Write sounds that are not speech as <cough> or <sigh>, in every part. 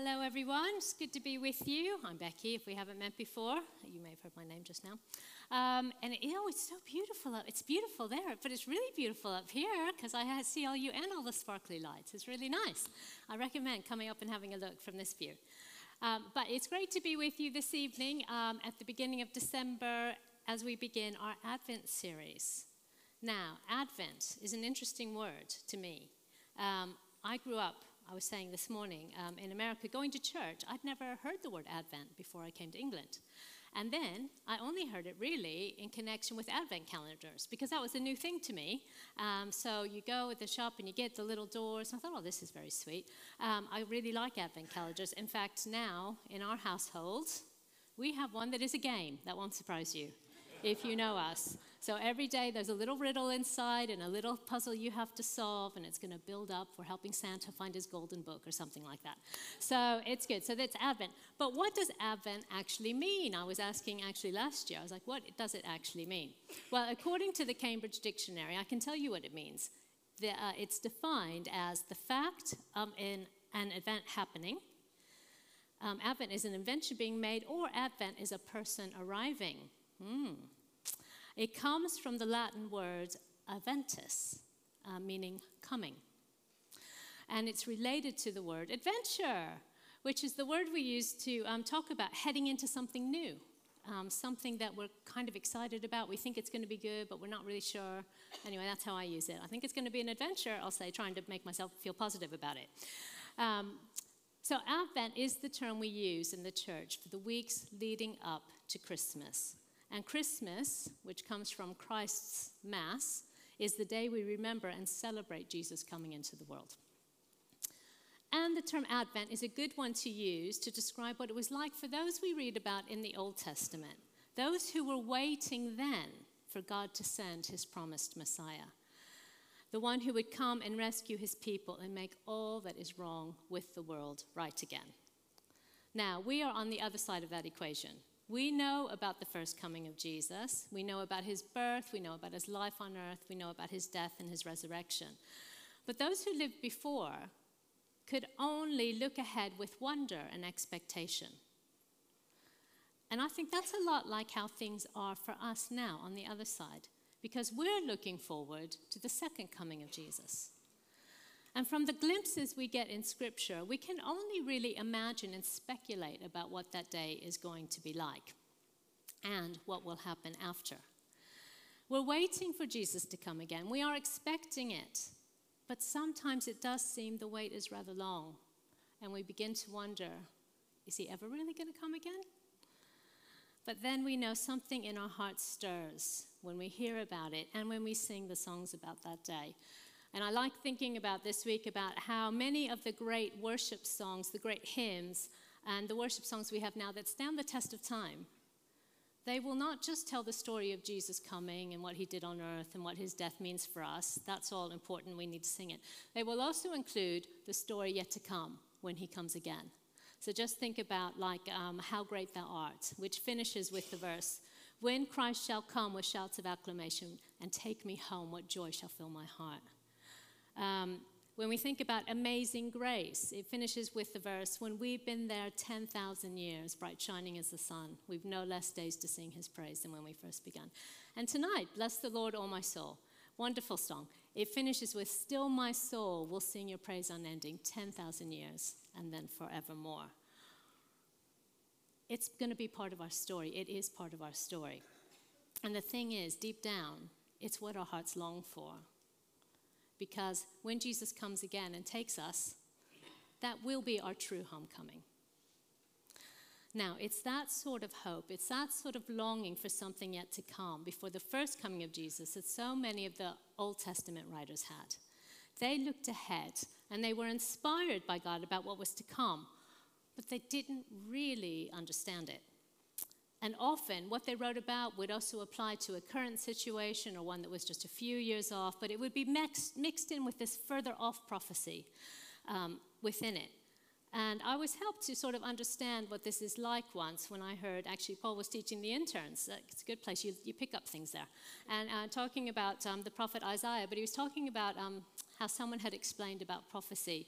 Hello, everyone. It's good to be with you. I'm Becky, if we haven't met before. You may have heard my name just now. Um, and it, oh, it's so beautiful. Up, it's beautiful there, but it's really beautiful up here because I see all you and all the sparkly lights. It's really nice. I recommend coming up and having a look from this view. Um, but it's great to be with you this evening um, at the beginning of December as we begin our Advent series. Now, Advent is an interesting word to me. Um, I grew up I was saying this morning, um, in America, going to church, I'd never heard the word Advent before I came to England. And then I only heard it really in connection with Advent calendars because that was a new thing to me. Um, so you go at the shop and you get the little doors. I thought, oh, this is very sweet. Um, I really like Advent calendars. In fact, now in our household, we have one that is a game. That won't surprise you if you know us. So every day there's a little riddle inside and a little puzzle you have to solve, and it's going to build up. for helping Santa find his golden book or something like that. So it's good. So that's Advent. But what does Advent actually mean? I was asking actually last year. I was like, what does it actually mean? Well, according to the Cambridge Dictionary, I can tell you what it means. The, uh, it's defined as the fact of an, an event happening. Um, Advent is an invention being made, or Advent is a person arriving. Hmm. It comes from the Latin word adventus, uh, meaning coming. And it's related to the word adventure, which is the word we use to um, talk about heading into something new, um, something that we're kind of excited about. We think it's going to be good, but we're not really sure. Anyway, that's how I use it. I think it's going to be an adventure, I'll say, trying to make myself feel positive about it. Um, so, Advent is the term we use in the church for the weeks leading up to Christmas. And Christmas, which comes from Christ's Mass, is the day we remember and celebrate Jesus coming into the world. And the term Advent is a good one to use to describe what it was like for those we read about in the Old Testament, those who were waiting then for God to send his promised Messiah, the one who would come and rescue his people and make all that is wrong with the world right again. Now, we are on the other side of that equation. We know about the first coming of Jesus. We know about his birth. We know about his life on earth. We know about his death and his resurrection. But those who lived before could only look ahead with wonder and expectation. And I think that's a lot like how things are for us now on the other side, because we're looking forward to the second coming of Jesus. And from the glimpses we get in Scripture, we can only really imagine and speculate about what that day is going to be like and what will happen after. We're waiting for Jesus to come again. We are expecting it. But sometimes it does seem the wait is rather long. And we begin to wonder is he ever really going to come again? But then we know something in our hearts stirs when we hear about it and when we sing the songs about that day. And I like thinking about this week about how many of the great worship songs, the great hymns, and the worship songs we have now that stand the test of time, they will not just tell the story of Jesus coming and what he did on earth and what his death means for us. That's all important. We need to sing it. They will also include the story yet to come when he comes again. So just think about like um, how great thou art, which finishes with the verse, when Christ shall come with shouts of acclamation and take me home, what joy shall fill my heart. Um, when we think about amazing grace, it finishes with the verse When we've been there 10,000 years, bright shining as the sun, we've no less days to sing his praise than when we first began. And tonight, bless the Lord, O my soul. Wonderful song. It finishes with Still my soul will sing your praise unending 10,000 years and then forevermore. It's going to be part of our story. It is part of our story. And the thing is, deep down, it's what our hearts long for because when Jesus comes again and takes us, that will be our true homecoming. Now, it's that sort of hope, it's that sort of longing for something yet to come before the first coming of Jesus that so many of the Old Testament writers had. They looked ahead and they were inspired by God about what was to come, but they didn't really understand it. And often, what they wrote about would also apply to a current situation or one that was just a few years off, but it would be mixed, mixed in with this further off prophecy um, within it. And I was helped to sort of understand what this is like once when I heard, actually, Paul was teaching the interns. It's a good place, you, you pick up things there. And uh, talking about um, the prophet Isaiah, but he was talking about um, how someone had explained about prophecy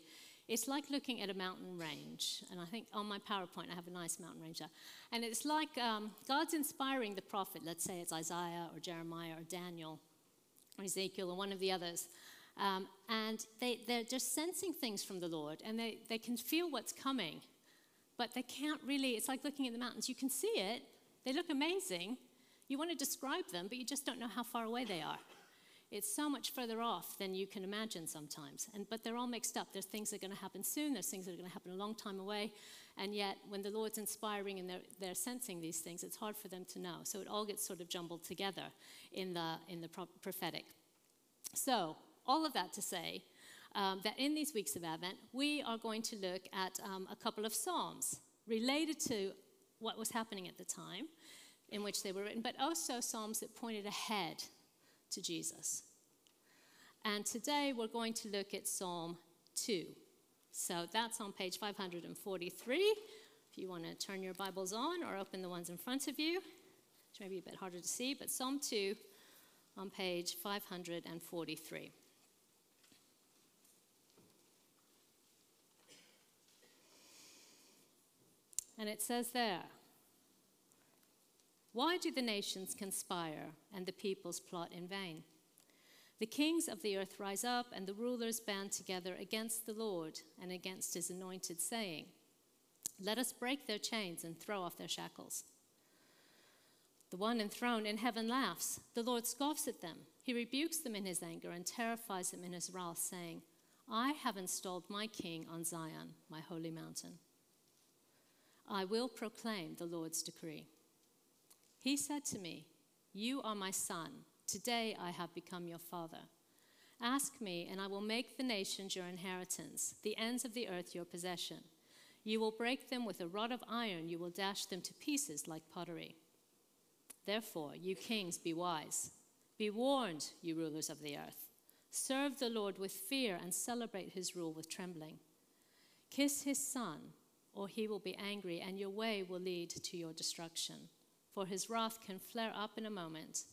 it's like looking at a mountain range. And I think on my PowerPoint, I have a nice mountain range there. And it's like um, God's inspiring the prophet, let's say it's Isaiah or Jeremiah or Daniel or Ezekiel or one of the others. Um, and they, they're just sensing things from the Lord and they, they can feel what's coming, but they can't really, it's like looking at the mountains. You can see it, they look amazing. You want to describe them, but you just don't know how far away they are. It's so much further off than you can imagine sometimes. And, but they're all mixed up. There's things that are going to happen soon, there's things that are going to happen a long time away. And yet, when the Lord's inspiring and they're, they're sensing these things, it's hard for them to know. So it all gets sort of jumbled together in the, in the prophetic. So, all of that to say um, that in these weeks of Advent, we are going to look at um, a couple of Psalms related to what was happening at the time in which they were written, but also Psalms that pointed ahead to Jesus. And today we're going to look at Psalm 2. So that's on page 543. If you want to turn your Bibles on or open the ones in front of you, which may be a bit harder to see, but Psalm 2 on page 543. And it says there, why do the nations conspire and the peoples plot in vain? The kings of the earth rise up, and the rulers band together against the Lord and against his anointed, saying, Let us break their chains and throw off their shackles. The one enthroned in heaven laughs. The Lord scoffs at them. He rebukes them in his anger and terrifies them in his wrath, saying, I have installed my king on Zion, my holy mountain. I will proclaim the Lord's decree. He said to me, You are my son. Today I have become your father. Ask me, and I will make the nations your inheritance, the ends of the earth your possession. You will break them with a rod of iron, you will dash them to pieces like pottery. Therefore, you kings, be wise. Be warned, you rulers of the earth. Serve the Lord with fear and celebrate his rule with trembling. Kiss his son, or he will be angry, and your way will lead to your destruction for his wrath can flare up in a moment.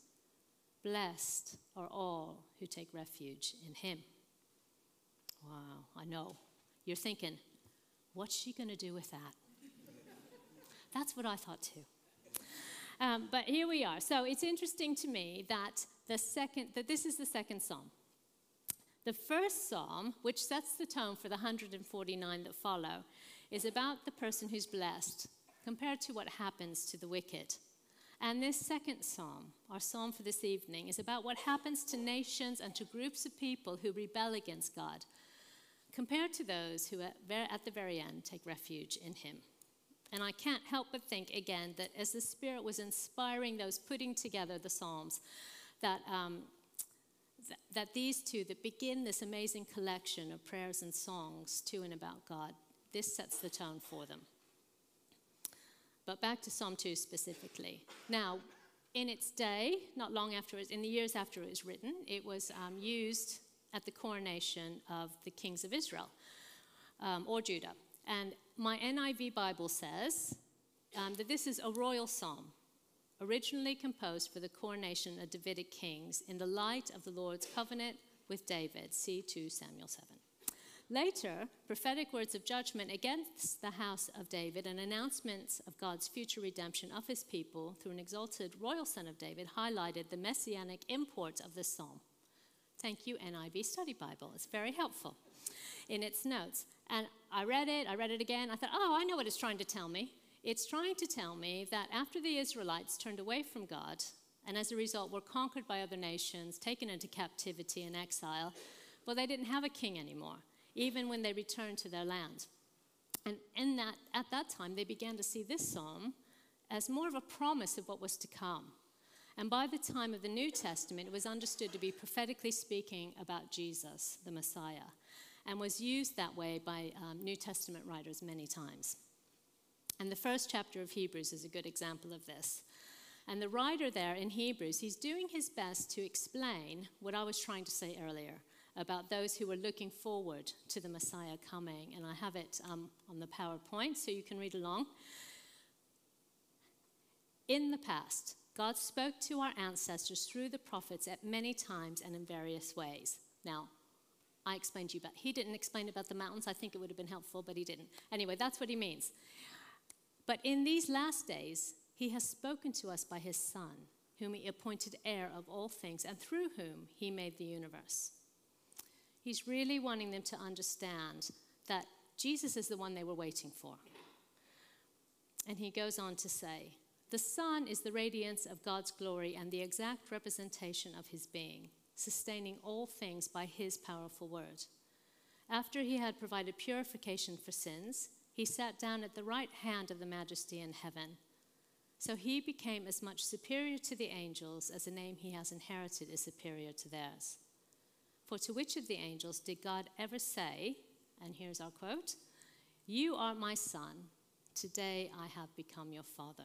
Blessed are all who take refuge in him. Wow, I know. You're thinking, what's she going to do with that? That's what I thought too. Um, but here we are. So it's interesting to me that the second that this is the second psalm. The first psalm, which sets the tone for the 149 that follow, is about the person who's blessed compared to what happens to the wicked. And this second psalm, our psalm for this evening, is about what happens to nations and to groups of people who rebel against God, compared to those who, at the very end, take refuge in Him. And I can't help but think again that as the Spirit was inspiring those putting together the Psalms, that, um, th- that these two that begin this amazing collection of prayers and songs to and about God, this sets the tone for them. But back to Psalm 2 specifically. Now, in its day, not long after, it, in the years after it was written, it was um, used at the coronation of the kings of Israel um, or Judah. And my NIV Bible says um, that this is a royal psalm, originally composed for the coronation of Davidic kings in the light of the Lord's covenant with David. See 2 Samuel 7. Later, prophetic words of judgment against the house of David and announcements of God's future redemption of his people through an exalted royal son of David highlighted the messianic import of this psalm. Thank you, NIV Study Bible. It's very helpful in its notes. And I read it, I read it again. I thought, oh, I know what it's trying to tell me. It's trying to tell me that after the Israelites turned away from God, and as a result were conquered by other nations, taken into captivity and exile, well, they didn't have a king anymore even when they returned to their land. And in that, at that time, they began to see this psalm as more of a promise of what was to come. And by the time of the New Testament, it was understood to be prophetically speaking about Jesus, the Messiah, and was used that way by um, New Testament writers many times. And the first chapter of Hebrews is a good example of this. And the writer there in Hebrews, he's doing his best to explain what I was trying to say earlier about those who were looking forward to the Messiah coming. And I have it um, on the PowerPoint so you can read along. In the past, God spoke to our ancestors through the prophets at many times and in various ways. Now, I explained to you about. He didn't explain about the mountains. I think it would have been helpful, but he didn't. Anyway, that's what he means. But in these last days, he has spoken to us by his Son, whom he appointed heir of all things, and through whom he made the universe. He's really wanting them to understand that Jesus is the one they were waiting for. And he goes on to say, The Son is the radiance of God's glory and the exact representation of his being sustaining all things by his powerful word. After he had provided purification for sins, he sat down at the right hand of the majesty in heaven. So he became as much superior to the angels as the name he has inherited is superior to theirs. For to which of the angels did God ever say, and here's our quote, You are my son, today I have become your father.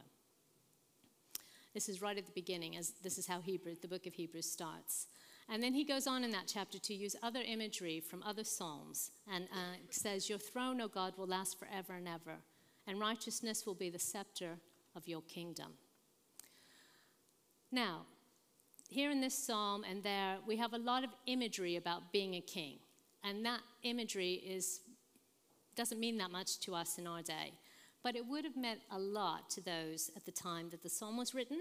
This is right at the beginning, as this is how Hebrew, the book of Hebrews starts. And then he goes on in that chapter to use other imagery from other Psalms and uh, says, Your throne, O God, will last forever and ever, and righteousness will be the scepter of your kingdom. Now, here in this psalm and there, we have a lot of imagery about being a king. And that imagery is, doesn't mean that much to us in our day. But it would have meant a lot to those at the time that the psalm was written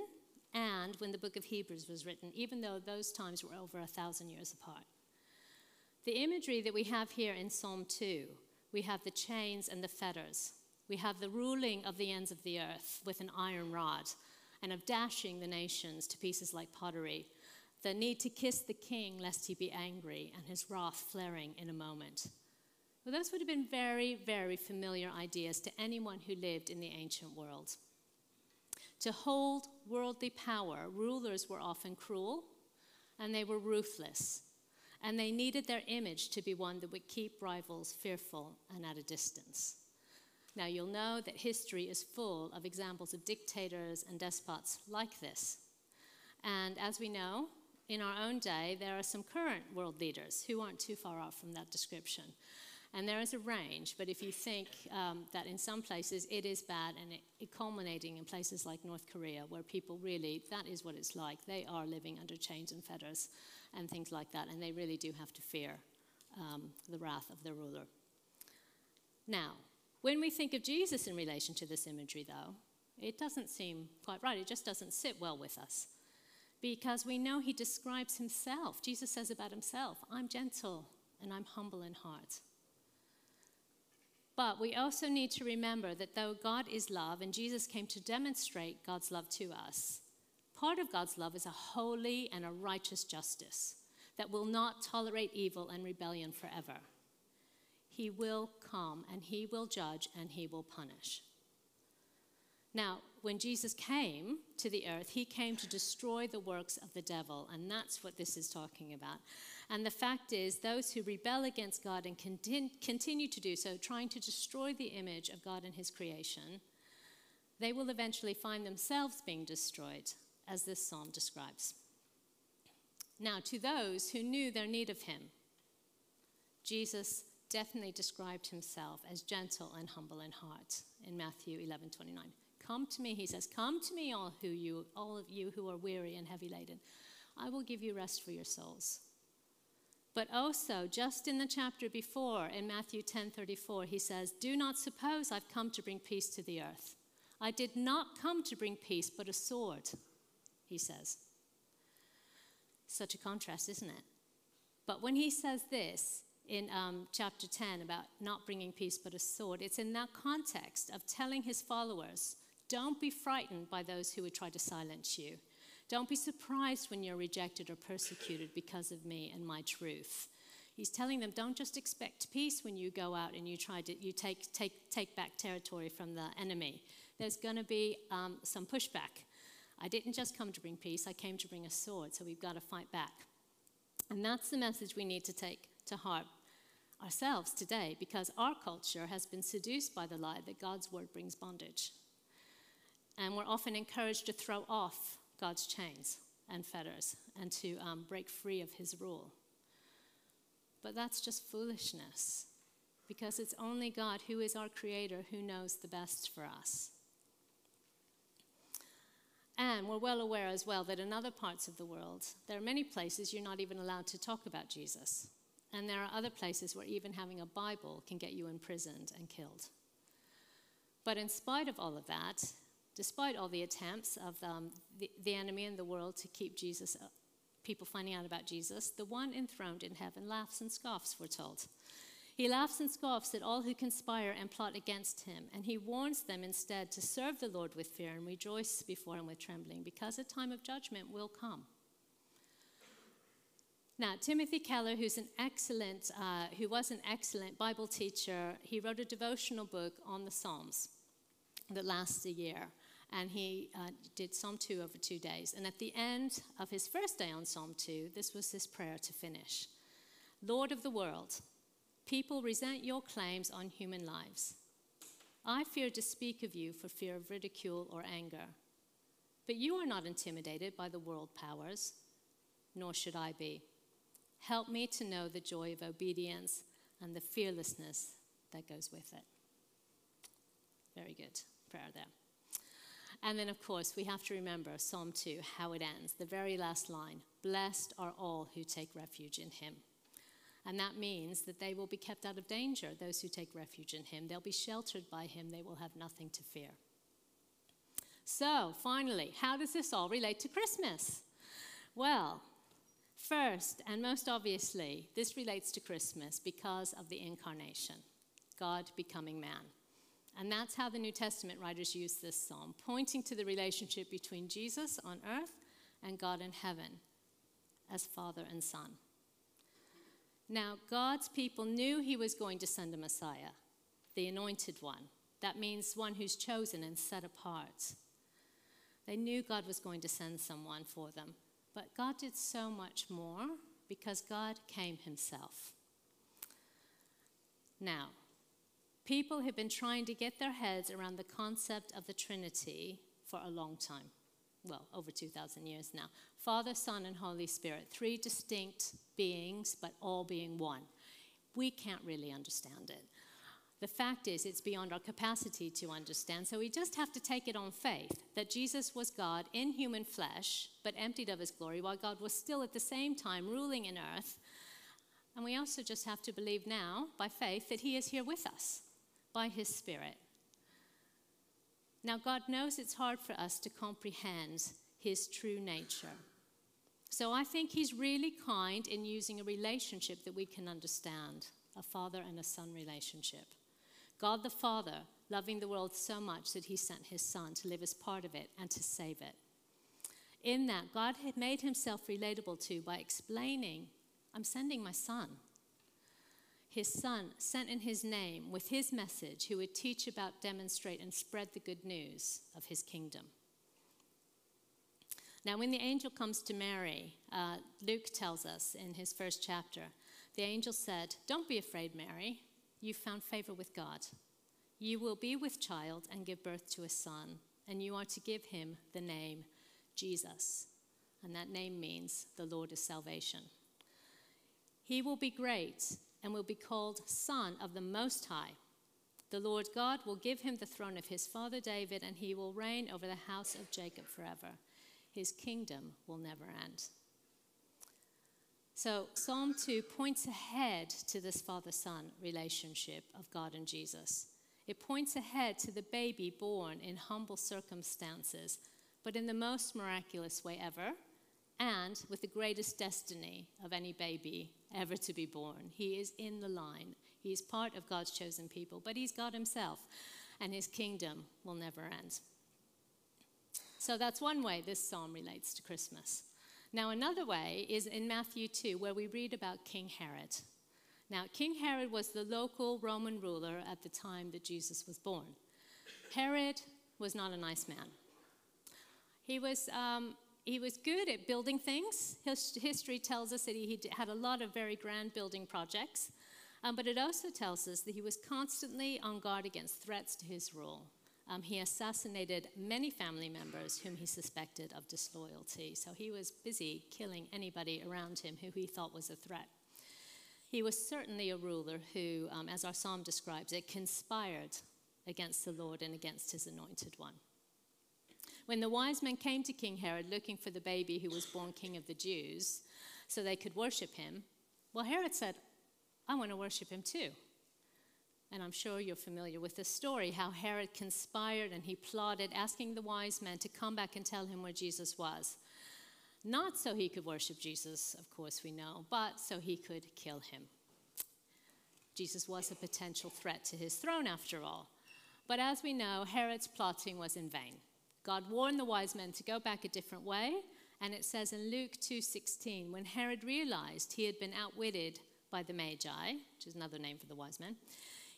and when the book of Hebrews was written, even though those times were over a thousand years apart. The imagery that we have here in Psalm 2, we have the chains and the fetters. We have the ruling of the ends of the earth with an iron rod and of dashing the nations to pieces like pottery. The need to kiss the king lest he be angry and his wrath flaring in a moment. Well, those would have been very, very familiar ideas to anyone who lived in the ancient world. To hold worldly power, rulers were often cruel and they were ruthless. And they needed their image to be one that would keep rivals fearful and at a distance. Now, you'll know that history is full of examples of dictators and despots like this. And as we know, in our own day, there are some current world leaders who aren't too far off from that description. And there is a range, but if you think um, that in some places it is bad and it, it culminating in places like North Korea, where people really, that is what it's like. They are living under chains and fetters and things like that, and they really do have to fear um, the wrath of their ruler. Now, when we think of Jesus in relation to this imagery, though, it doesn't seem quite right. It just doesn't sit well with us. Because we know he describes himself. Jesus says about himself, I'm gentle and I'm humble in heart. But we also need to remember that though God is love and Jesus came to demonstrate God's love to us, part of God's love is a holy and a righteous justice that will not tolerate evil and rebellion forever. He will come and he will judge and he will punish. Now, when Jesus came to the earth, he came to destroy the works of the devil, and that's what this is talking about. And the fact is, those who rebel against God and continue to do so, trying to destroy the image of God and his creation, they will eventually find themselves being destroyed, as this psalm describes. Now, to those who knew their need of him, Jesus definitely described himself as gentle and humble in heart in Matthew 11 29. Come to me, he says, Come to me, all, who you, all of you who are weary and heavy laden. I will give you rest for your souls. But also, just in the chapter before, in Matthew 10:34, he says, "Do not suppose I've come to bring peace to the earth. I did not come to bring peace, but a sword," he says. Such a contrast, isn't it? But when he says this in um, chapter 10 about not bringing peace but a sword, it's in that context of telling his followers, don't be frightened by those who would try to silence you. Don't be surprised when you're rejected or persecuted because of me and my truth. He's telling them, don't just expect peace when you go out and you try to you take take take back territory from the enemy. There's going to be um, some pushback. I didn't just come to bring peace; I came to bring a sword. So we've got to fight back, and that's the message we need to take to heart ourselves today, because our culture has been seduced by the lie that God's word brings bondage, and we're often encouraged to throw off God's chains and fetters and to um, break free of his rule. But that's just foolishness because it's only God who is our creator who knows the best for us. And we're well aware as well that in other parts of the world, there are many places you're not even allowed to talk about Jesus. And there are other places where even having a Bible can get you imprisoned and killed. But in spite of all of that, despite all the attempts of um, the, the enemy and the world to keep Jesus, uh, people finding out about Jesus, the one enthroned in heaven laughs and scoffs, we're told. He laughs and scoffs at all who conspire and plot against him, and he warns them instead to serve the Lord with fear and rejoice before him with trembling, because a time of judgment will come. Now, Timothy Keller, who's an excellent, uh, who was an excellent Bible teacher, he wrote a devotional book on the Psalms that lasts a year. And he uh, did Psalm 2 over two days. And at the end of his first day on Psalm 2, this was his prayer to finish Lord of the world, people resent your claims on human lives. I fear to speak of you for fear of ridicule or anger. But you are not intimidated by the world powers, nor should I be. Help me to know the joy of obedience and the fearlessness that goes with it. Very good prayer there. And then, of course, we have to remember Psalm 2, how it ends. The very last line Blessed are all who take refuge in him. And that means that they will be kept out of danger, those who take refuge in him. They'll be sheltered by him, they will have nothing to fear. So, finally, how does this all relate to Christmas? Well, first and most obviously, this relates to Christmas because of the incarnation, God becoming man. And that's how the New Testament writers use this psalm, pointing to the relationship between Jesus on earth and God in heaven as Father and Son. Now, God's people knew he was going to send a Messiah, the anointed one. That means one who's chosen and set apart. They knew God was going to send someone for them. But God did so much more because God came himself. Now, people have been trying to get their heads around the concept of the Trinity for a long time. Well, over 2,000 years now. Father, Son, and Holy Spirit, three distinct beings, but all being one. We can't really understand it. The fact is, it's beyond our capacity to understand, so we just have to take it on faith that Jesus was God in human flesh, but emptied of his glory, while God was still at the same time ruling in earth. And we also just have to believe now, by faith, that he is here with us by his Spirit. Now, God knows it's hard for us to comprehend his true nature. So I think he's really kind in using a relationship that we can understand a father and a son relationship. God the Father loving the world so much that he sent his son to live as part of it and to save it. In that, God had made himself relatable to by explaining, I'm sending my son his son, sent in his name with his message, who would teach about, demonstrate, and spread the good news of his kingdom. Now, when the angel comes to Mary, uh, Luke tells us in his first chapter, the angel said, Don't be afraid, Mary. You found favor with God. You will be with child and give birth to a son, and you are to give him the name Jesus. And that name means the Lord is salvation. He will be great and will be called Son of the Most High. The Lord God will give him the throne of his father David, and he will reign over the house of Jacob forever. His kingdom will never end. So, Psalm 2 points ahead to this father son relationship of God and Jesus. It points ahead to the baby born in humble circumstances, but in the most miraculous way ever, and with the greatest destiny of any baby ever to be born. He is in the line. He is part of God's chosen people, but he's God himself, and his kingdom will never end. So that's one way this psalm relates to Christmas. Now, another way is in Matthew 2, where we read about King Herod. Now, King Herod was the local Roman ruler at the time that Jesus was born. Herod was not a nice man. He was um, he was good at building things. His history tells us that he had a lot of very grand building projects, um, but it also tells us that he was constantly on guard against threats to his rule. Um, he assassinated many family members whom he suspected of disloyalty, so he was busy killing anybody around him who he thought was a threat. He was certainly a ruler who, um, as our psalm describes it, conspired against the Lord and against his anointed one. When the wise men came to King Herod looking for the baby who was born king of the Jews so they could worship him, well, Herod said, I want to worship him too. And I'm sure you're familiar with the story how Herod conspired and he plotted, asking the wise men to come back and tell him where Jesus was. Not so he could worship Jesus, of course, we know, but so he could kill him. Jesus was a potential threat to his throne, after all. But as we know, Herod's plotting was in vain. God warned the wise men to go back a different way, and it says in Luke 2:16, when Herod realized he had been outwitted by the Magi, which is another name for the wise men,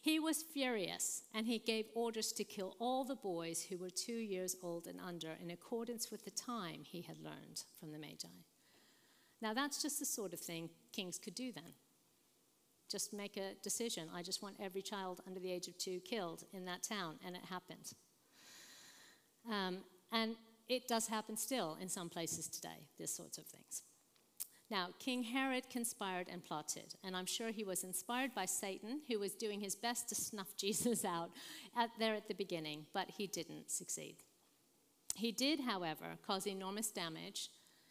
he was furious, and he gave orders to kill all the boys who were two years old and under, in accordance with the time he had learned from the Magi. Now, that's just the sort of thing kings could do then. Just make a decision. I just want every child under the age of two killed in that town, and it happened. Um, and it does happen still in some places today, these sorts of things. Now, King Herod conspired and plotted, and I'm sure he was inspired by Satan, who was doing his best to snuff <laughs> Jesus out at, there at the beginning, but he didn't succeed. He did, however, cause enormous damage.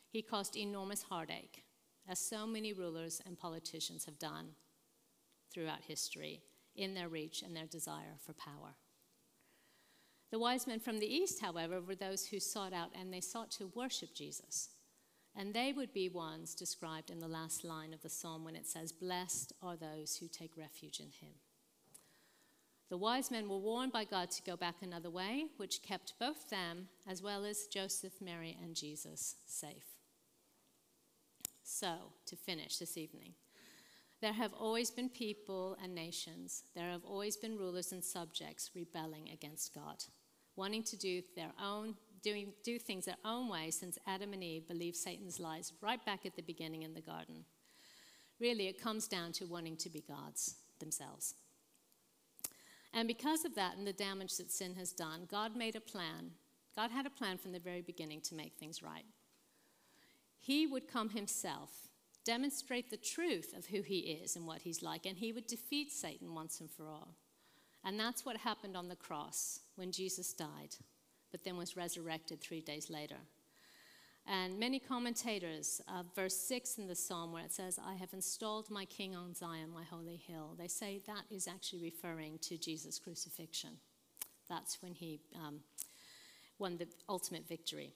He caused enormous heartache, as so many rulers and politicians have done throughout history in their reach and their desire for power. The wise men from the east, however, were those who sought out and they sought to worship Jesus. And they would be ones described in the last line of the psalm when it says, Blessed are those who take refuge in him. The wise men were warned by God to go back another way, which kept both them, as well as Joseph, Mary, and Jesus, safe. So, to finish this evening, there have always been people and nations, there have always been rulers and subjects rebelling against God, wanting to do their own doing, do things their own way since Adam and Eve believed Satan's lies right back at the beginning in the garden. Really, it comes down to wanting to be gods themselves. And because of that and the damage that sin has done, God made a plan. God had a plan from the very beginning to make things right. He would come himself, demonstrate the truth of who he is and what he's like, and he would defeat Satan once and for all. And that's what happened on the cross when Jesus died but then was resurrected three days later. And many commentators, uh, verse 6 in the psalm, where it says, I have installed my king on Zion, my holy hill, they say that is actually referring to Jesus' crucifixion. That's when he um, won the ultimate victory.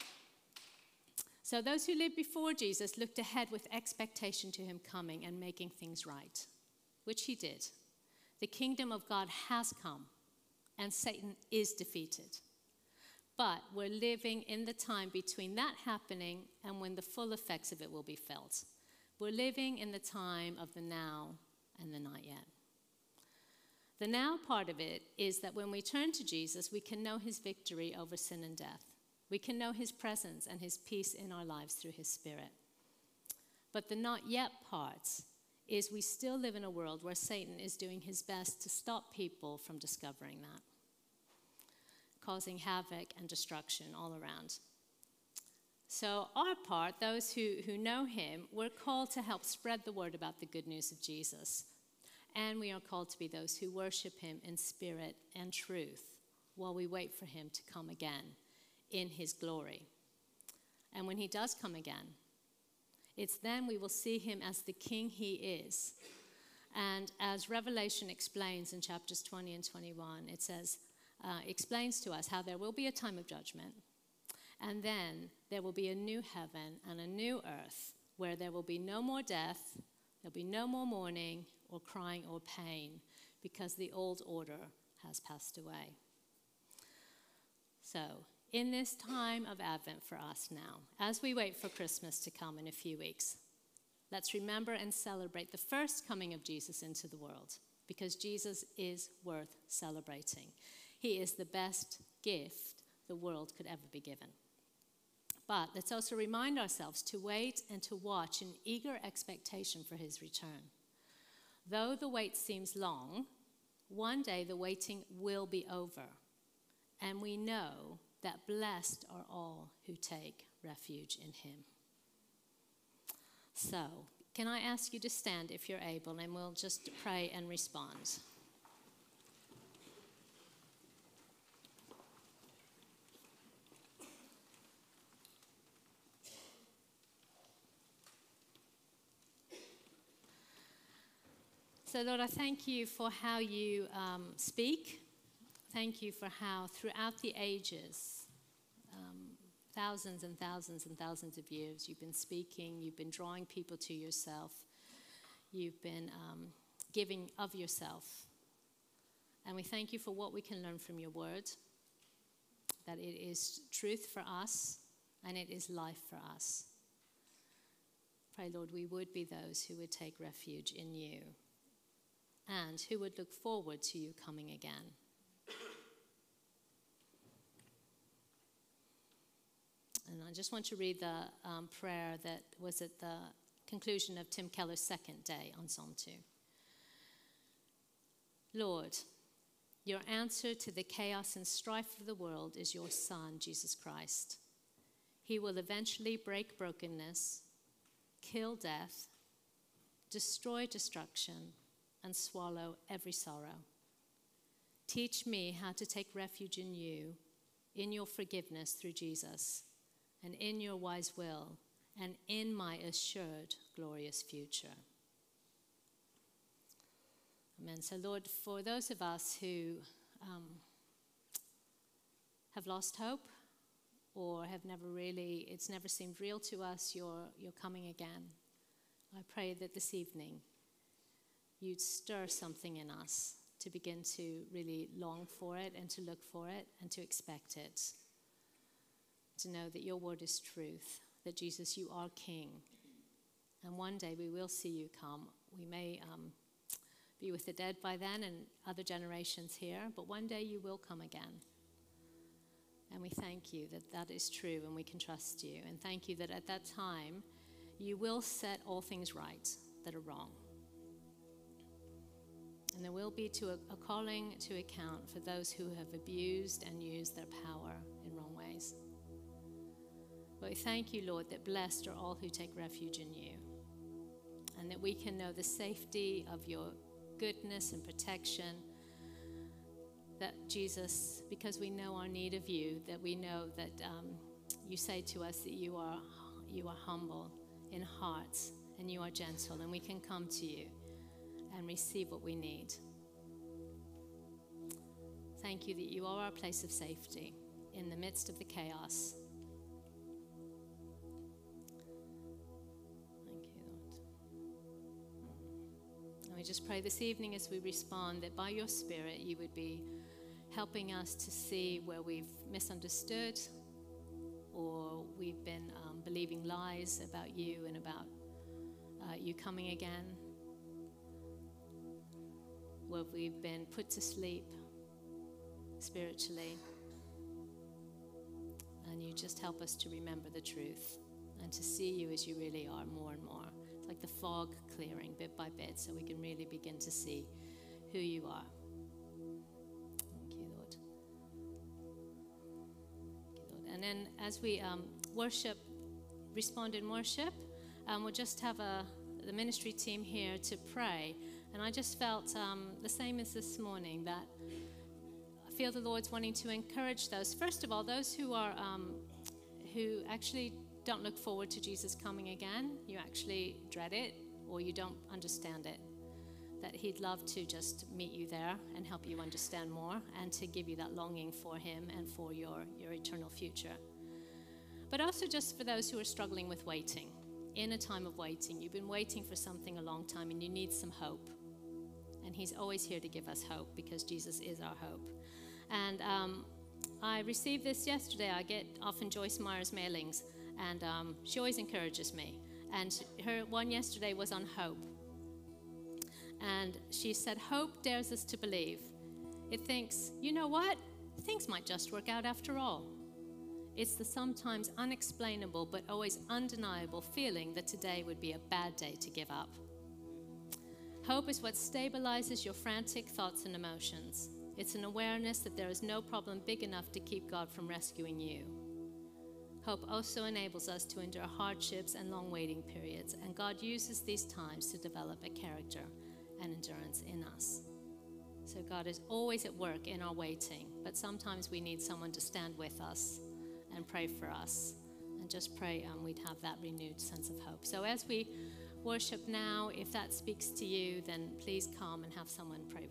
So those who lived before Jesus looked ahead with expectation to him coming and making things right, which he did. The kingdom of God has come, and Satan is defeated. But we're living in the time between that happening and when the full effects of it will be felt. We're living in the time of the now and the not yet. The now part of it is that when we turn to Jesus, we can know his victory over sin and death. We can know his presence and his peace in our lives through his spirit. But the not yet parts is we still live in a world where Satan is doing his best to stop people from discovering that causing havoc and destruction all around. So, our part, those who, who know him, we're called to help spread the word about the good news of Jesus. And we are called to be those who worship him in spirit and truth while we wait for him to come again in his glory. And when he does come again, it's then we will see him as the king he is. And as Revelation explains in chapters 20 and 21, it says, uh, explains to us how there will be a time of judgment, and then there will be a new heaven and a new earth where there will be no more death, there'll be no more mourning or crying or pain because the old order has passed away. So, in this time of Advent for us now, as we wait for Christmas to come in a few weeks, let's remember and celebrate the first coming of Jesus into the world because Jesus is worth celebrating. He is the best gift the world could ever be given. But let's also remind ourselves to wait and to watch in eager expectation for his return. Though the wait seems long, one day the waiting will be over. And we know that blessed are all who take refuge in him. So, can I ask you to stand if you're able, and we'll just pray and respond. So, Lord, I thank you for how you um, speak. Thank you for how, throughout the ages, um, thousands and thousands and thousands of years, you've been speaking, you've been drawing people to yourself, you've been um, giving of yourself. And we thank you for what we can learn from your word, that it is truth for us and it is life for us. Pray, Lord, we would be those who would take refuge in you and who would look forward to you coming again. And I just want to read the um, prayer that was at the conclusion of Tim Keller's second day on Psalm 2. Lord, your answer to the chaos and strife of the world is your Son, Jesus Christ. He will eventually break brokenness, kill death, destroy destruction, and swallow every sorrow. Teach me how to take refuge in you, in your forgiveness through Jesus, and in your wise will, and in my assured glorious future. Amen. So, Lord, for those of us who um, have lost hope or have never really, it's never seemed real to us, you're, you're coming again. I pray that this evening you'd stir something in us to begin to really long for it and to look for it and to expect it. To know that your word is truth, that Jesus, you are King. And one day we will see you come. We may um, be with the dead by then and other generations here, but one day you will come again. And we thank you that that is true and we can trust you. And thank you that at that time you will set all things right that are wrong. And there will be to a, a calling to account for those who have abused and used their power in wrong ways. But we thank you, Lord, that blessed are all who take refuge in you. And that we can know the safety of your goodness and protection. That Jesus, because we know our need of you, that we know that um, you say to us that you are, you are humble in heart and you are gentle, and we can come to you and receive what we need. Thank you that you are our place of safety in the midst of the chaos. Thank you, Lord. And we just pray this evening as we respond that by your Spirit you would be helping us to see where we've misunderstood or we've been um, believing lies about you and about uh, you coming again where we've been put to sleep spiritually. And you just help us to remember the truth and to see you as you really are more and more. It's like the fog clearing bit by bit so we can really begin to see who you are. Thank you, Lord. Thank you, Lord. And then as we um, worship, respond in worship, um, we'll just have a, the ministry team here to pray. And I just felt um, the same as this morning that I feel the Lord's wanting to encourage those. First of all, those who are um, who actually don't look forward to Jesus coming again. You actually dread it, or you don't understand it. That He'd love to just meet you there and help you understand more, and to give you that longing for Him and for your your eternal future. But also just for those who are struggling with waiting in a time of waiting. You've been waiting for something a long time and you need some hope. And He's always here to give us hope because Jesus is our hope. And um, I received this yesterday. I get often Joyce Meyer's mailings, and um, she always encourages me. And her one yesterday was on hope. And she said, Hope dares us to believe. It thinks, you know what? Things might just work out after all. It's the sometimes unexplainable but always undeniable feeling that today would be a bad day to give up. Hope is what stabilizes your frantic thoughts and emotions. It's an awareness that there is no problem big enough to keep God from rescuing you. Hope also enables us to endure hardships and long waiting periods, and God uses these times to develop a character and endurance in us. So, God is always at work in our waiting, but sometimes we need someone to stand with us and pray for us, and just pray um, we'd have that renewed sense of hope. So, as we worship now. If that speaks to you, then please come and have someone pray.